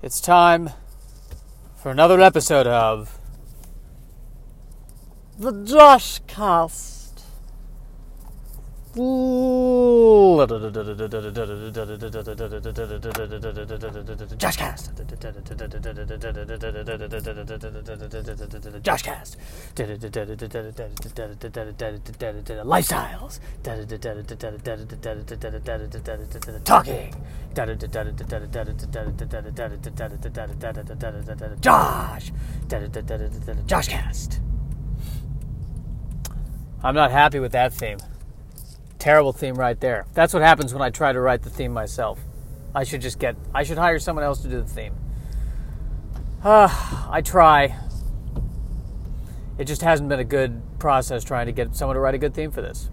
It's time for another episode of the Josh Cast. Josh Cast. Josh Cast. Lifestyles. Talking. Josh. Josh Cast. I'm not happy with that theme. Terrible theme right there. That's what happens when I try to write the theme myself. I should just get, I should hire someone else to do the theme. Uh, I try. It just hasn't been a good process trying to get someone to write a good theme for this.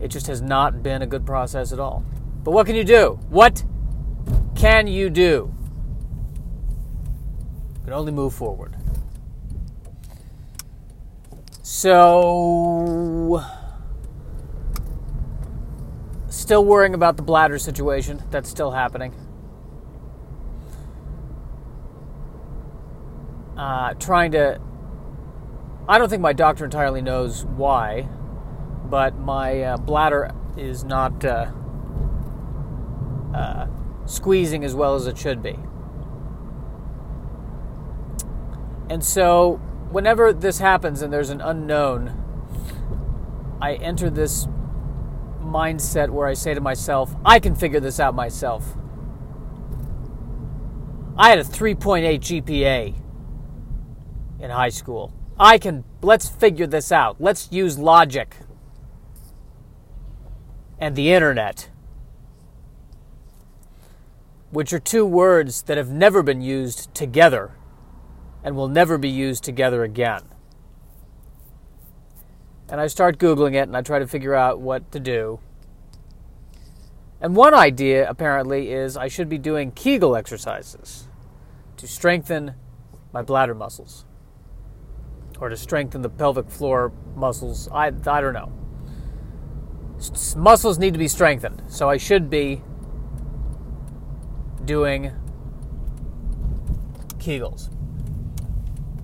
It just has not been a good process at all. But what can you do? What can you do? You can only move forward. So, still worrying about the bladder situation. That's still happening. Uh, trying to. I don't think my doctor entirely knows why, but my uh, bladder is not uh, uh squeezing as well as it should be. And so whenever this happens and there's an unknown, I enter this mindset where I say to myself, I can figure this out myself. I had a 3.8 GPA in high school. I can, let's figure this out. Let's use logic and the internet, which are two words that have never been used together and will never be used together again. And I start Googling it and I try to figure out what to do. And one idea, apparently, is I should be doing Kegel exercises to strengthen my bladder muscles or to strengthen the pelvic floor muscles. I, I don't know. S- muscles need to be strengthened, so I should be doing Kegels.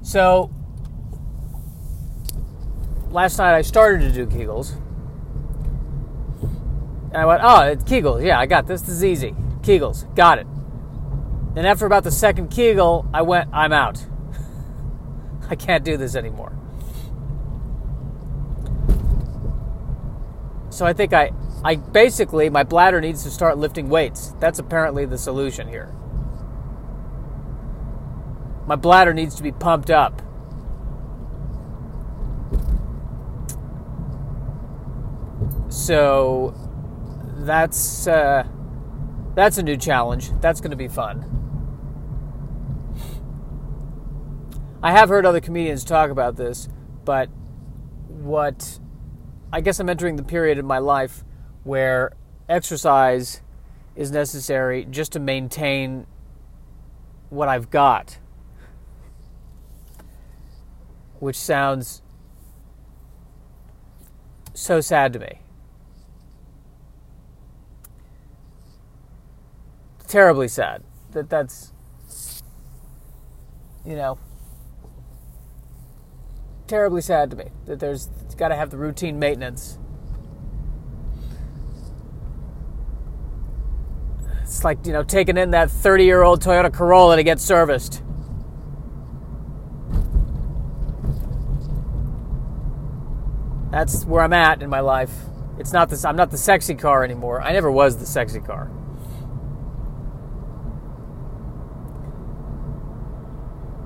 So, last night I started to do Kegels. And I went, oh, it's Kegels. Yeah, I got this. This is easy. Kegels. Got it. Then after about the second Kegel, I went, I'm out. I can't do this anymore. So I think I, I basically, my bladder needs to start lifting weights. That's apparently the solution here. My bladder needs to be pumped up. So that's uh, that's a new challenge. That's going to be fun. I have heard other comedians talk about this, but what I guess I'm entering the period in my life where exercise is necessary just to maintain what I've got which sounds so sad to me. Terribly sad that that's, you know, terribly sad to me that there's got to have the routine maintenance. It's like, you know, taking in that 30 year old Toyota Corolla to get serviced. That's where I'm at in my life. It's not this. I'm not the sexy car anymore. I never was the sexy car.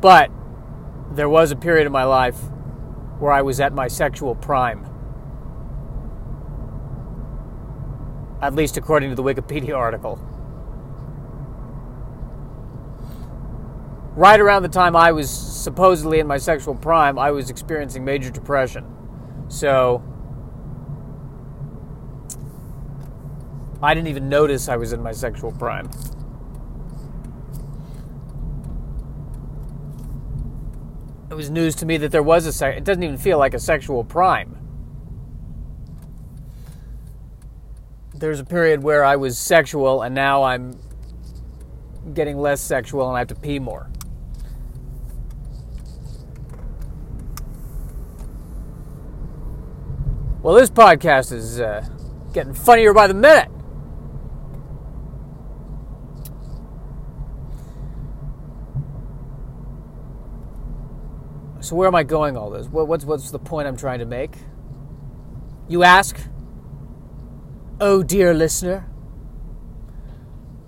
But there was a period in my life where I was at my sexual prime. At least according to the Wikipedia article. Right around the time I was supposedly in my sexual prime, I was experiencing major depression. So I didn't even notice I was in my sexual prime. It was news to me that there was a sex. It doesn't even feel like a sexual prime. There's a period where I was sexual and now I'm getting less sexual and I have to pee more. Well, this podcast is uh, getting funnier by the minute. So where am I going all this? What's what's the point I'm trying to make? You ask? Oh dear listener.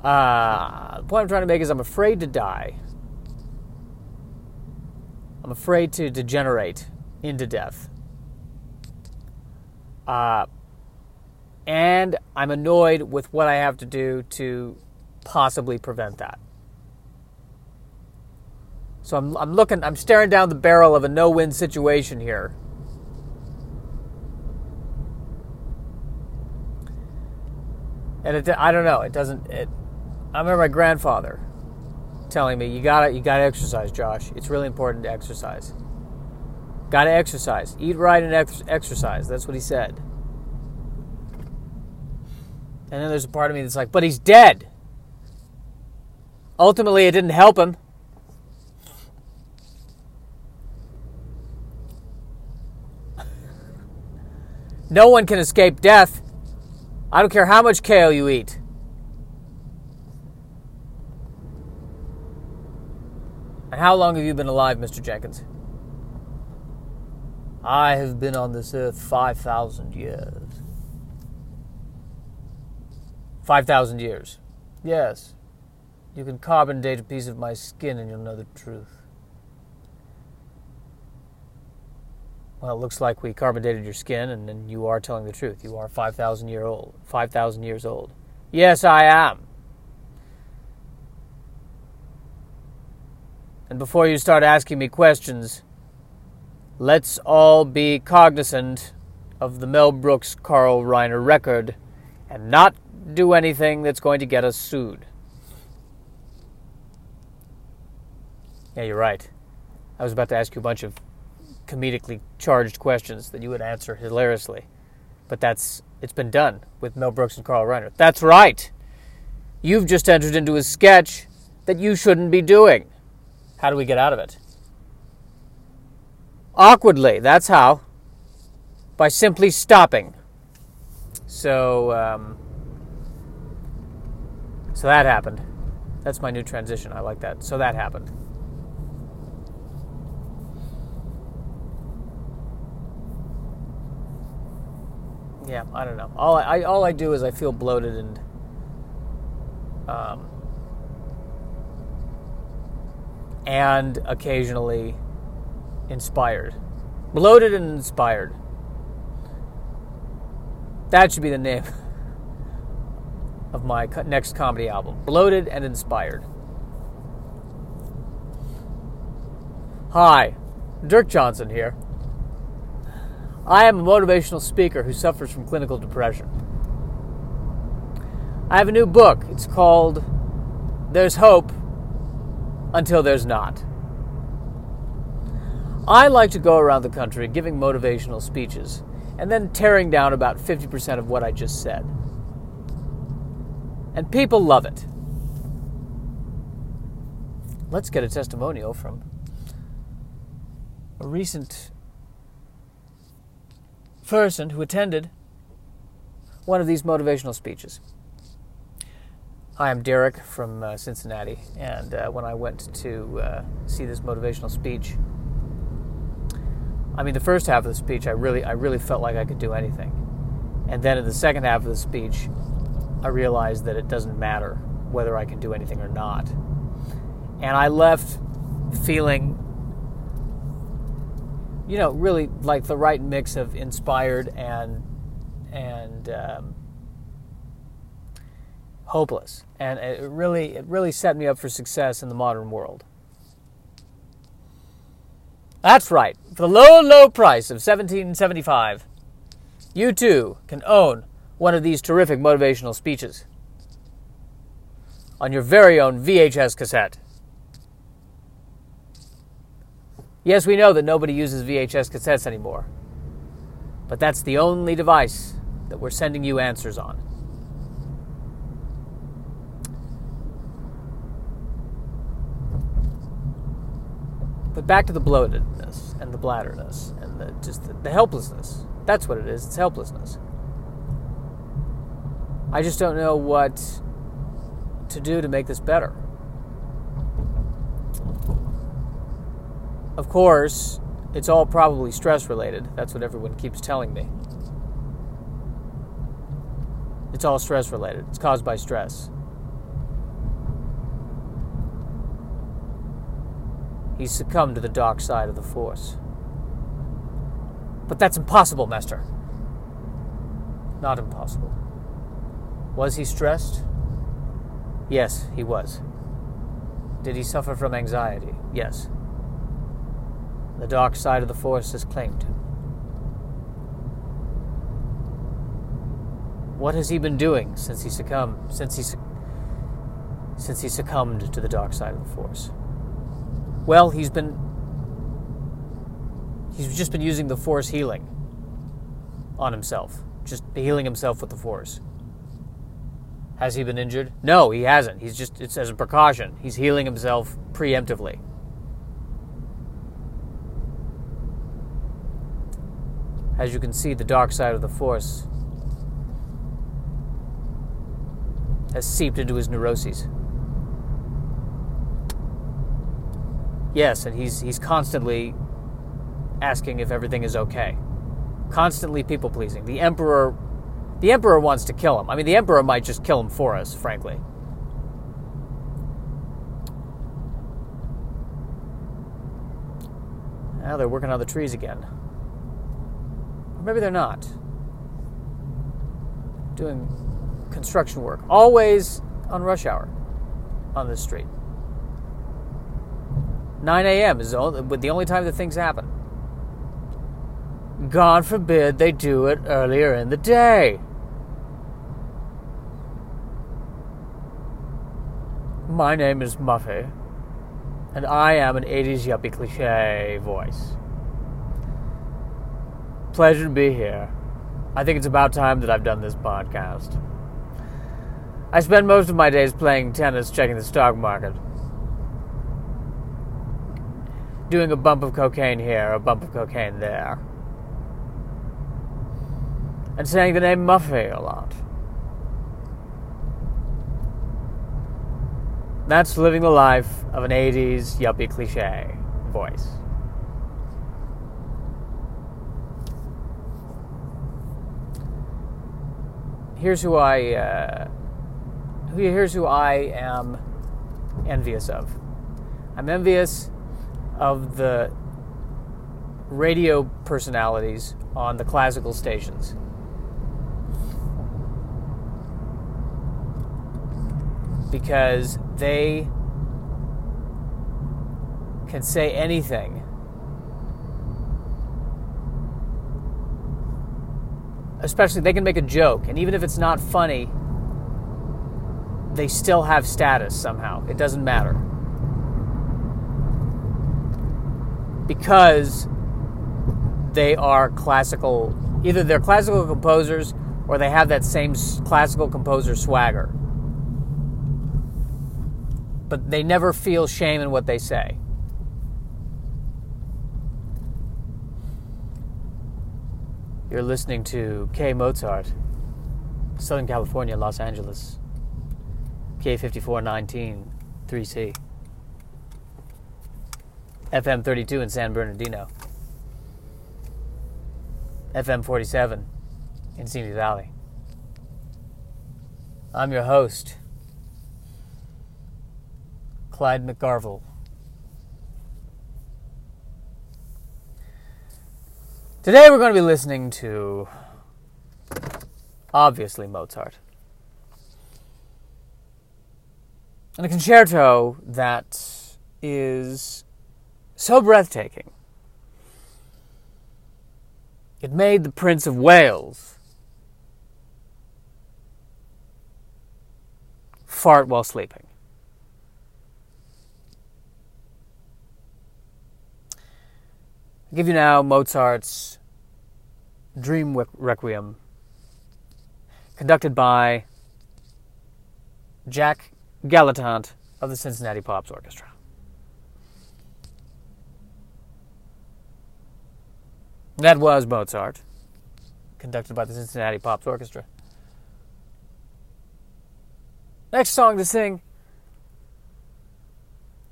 Uh, the point I'm trying to make is I'm afraid to die. I'm afraid to degenerate into death. Uh, and I'm annoyed with what I have to do to possibly prevent that. So I'm, I'm looking, I'm staring down the barrel of a no win situation here. And it, I don't know, it doesn't, it, I remember my grandfather telling me, you gotta, you gotta exercise, Josh. It's really important to exercise. Gotta exercise. Eat right and ex- exercise. That's what he said. And then there's a part of me that's like, but he's dead. Ultimately, it didn't help him. no one can escape death. I don't care how much kale you eat. And how long have you been alive, Mr. Jenkins? I have been on this earth 5,000 years. 5,000 years. Yes. You can carbon date a piece of my skin and you'll know the truth. Well, it looks like we carbon dated your skin and, and you are telling the truth. You are 5,000 year old, 5,000 years old. Yes, I am. And before you start asking me questions, let's all be cognizant of the Mel Brooks Carl Reiner record and not do anything that's going to get us sued. Yeah, you're right. I was about to ask you a bunch of comedically charged questions that you would answer hilariously. But that's it's been done with Mel Brooks and Carl Reiner. That's right. You've just entered into a sketch that you shouldn't be doing. How do we get out of it? Awkwardly, that's how. By simply stopping. So, um, so that happened. That's my new transition. I like that. So that happened. Yeah, I don't know. All I, I all I do is I feel bloated and um, and occasionally inspired. Bloated and inspired. That should be the name of my next comedy album Bloated and Inspired. Hi, Dirk Johnson here. I am a motivational speaker who suffers from clinical depression. I have a new book. It's called There's Hope Until There's Not. I like to go around the country giving motivational speeches and then tearing down about 50% of what I just said and people love it. Let's get a testimonial from a recent person who attended one of these motivational speeches. Hi, I'm Derek from uh, Cincinnati, and uh, when I went to uh, see this motivational speech, I mean, the first half of the speech, I really, I really felt like I could do anything, and then in the second half of the speech, I realized that it doesn't matter whether I can do anything or not. And I left feeling, you know, really like the right mix of inspired and and um, hopeless. And it really it really set me up for success in the modern world. That's right. For the low, low price of 1775, you too can own one of these terrific motivational speeches on your very own VHS cassette. Yes, we know that nobody uses VHS cassettes anymore, but that's the only device that we're sending you answers on. But back to the bloatedness and the bladderness and the, just the, the helplessness. That's what it is. It's helplessness. I just don't know what to do to make this better. Of course, it's all probably stress related. That's what everyone keeps telling me. It's all stress related. It's caused by stress. He's succumbed to the dark side of the Force. But that's impossible, Master. Not impossible. Was he stressed? Yes, he was. Did he suffer from anxiety? Yes. The dark side of the Force has claimed him. What has he been doing since he succumbed since he since he succumbed to the dark side of the Force? Well, he's been he's just been using the Force healing on himself, just healing himself with the Force. Has he been injured? No, he hasn't. He's just it's as a precaution. He's healing himself preemptively. As you can see, the dark side of the Force has seeped into his neuroses. Yes, and he's he's constantly asking if everything is okay. Constantly people pleasing. The emperor the emperor wants to kill him. I mean, the emperor might just kill him for us, frankly. Now they're working on the trees again. Or maybe they're not. Doing construction work. Always on rush hour on this street. 9 a.m. is the only time that things happen. God forbid they do it earlier in the day. My name is Muffy, and I am an 80s yuppie cliche voice. Pleasure to be here. I think it's about time that I've done this podcast. I spend most of my days playing tennis, checking the stock market. Doing a bump of cocaine here, a bump of cocaine there. And saying the name Muffy a lot. That's living the life of an 80s yuppie cliche voice. Here's who I uh, here's who I am envious of. I'm envious of the radio personalities on the classical stations. Because they can say anything. Especially, they can make a joke, and even if it's not funny, they still have status somehow. It doesn't matter. Because they are classical, either they're classical composers or they have that same classical composer swagger. But they never feel shame in what they say. You're listening to K Mozart, Southern California, Los Angeles. K5419 3C. FM 32 in San Bernardino. FM 47 in Simi Valley. I'm your host, Clyde McGarville. Today we're going to be listening to, obviously, Mozart. and a concerto that is so breathtaking. It made the Prince of Wales fart while sleeping. i give you now Mozart's Dream Requiem, conducted by Jack Gallitant of the Cincinnati Pops Orchestra. That was Mozart, conducted by the Cincinnati Pops Orchestra. Next song to sing,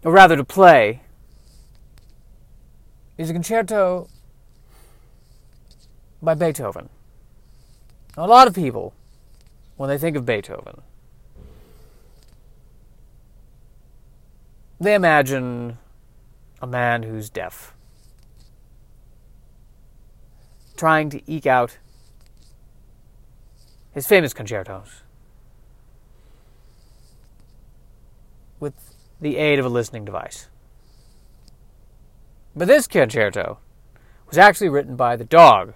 or rather to play, is a concerto by Beethoven. A lot of people, when they think of Beethoven, they imagine a man who's deaf, trying to eke out his famous concertos with the aid of a listening device. But this concerto was actually written by the dog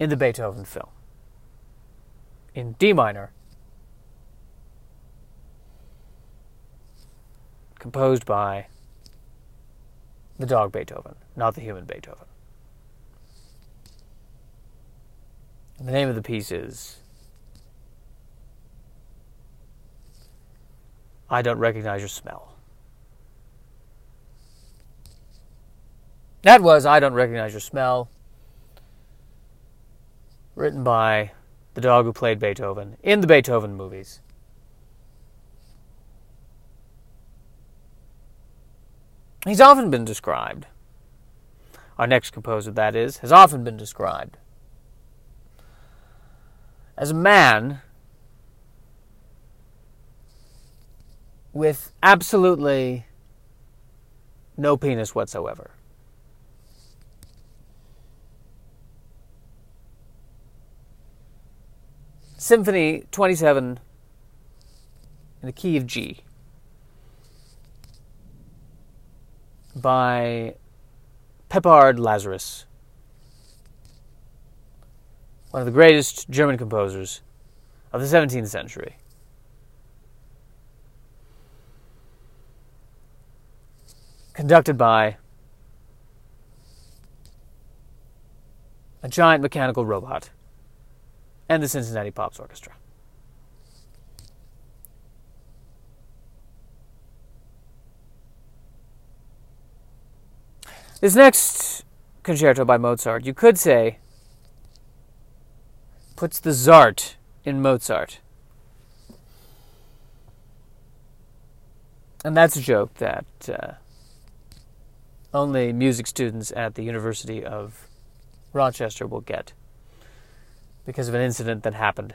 in the Beethoven film in D minor, composed by the dog Beethoven, not the human Beethoven. And the name of the piece is I Don't Recognize Your Smell. That was I Don't Recognize Your Smell, written by the dog who played Beethoven in the Beethoven movies. He's often been described, our next composer, that is, has often been described as a man with absolutely no penis whatsoever. Symphony 27 in the key of G by Peppard Lazarus, one of the greatest German composers of the 17th century. Conducted by a giant mechanical robot and the Cincinnati Pops Orchestra. This next concerto by Mozart, you could say, puts the Zart in Mozart. And that's a joke that uh, only music students at the University of Rochester will get because of an incident that happened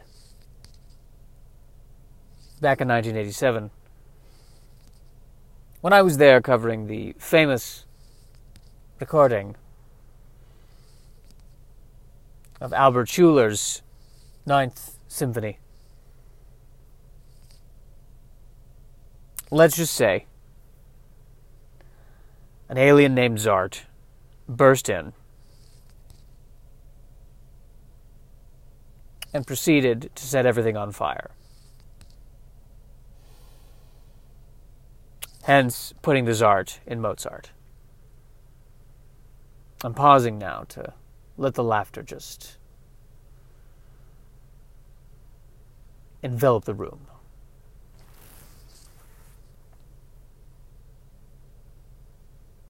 back in 1987 when I was there covering the famous recording of Albert Schuler's Ninth Symphony. Let's just say an alien named Zart burst in and proceeded to set everything on fire. Hence, putting the Zart in Mozart. I'm pausing now to let the laughter just envelop the room.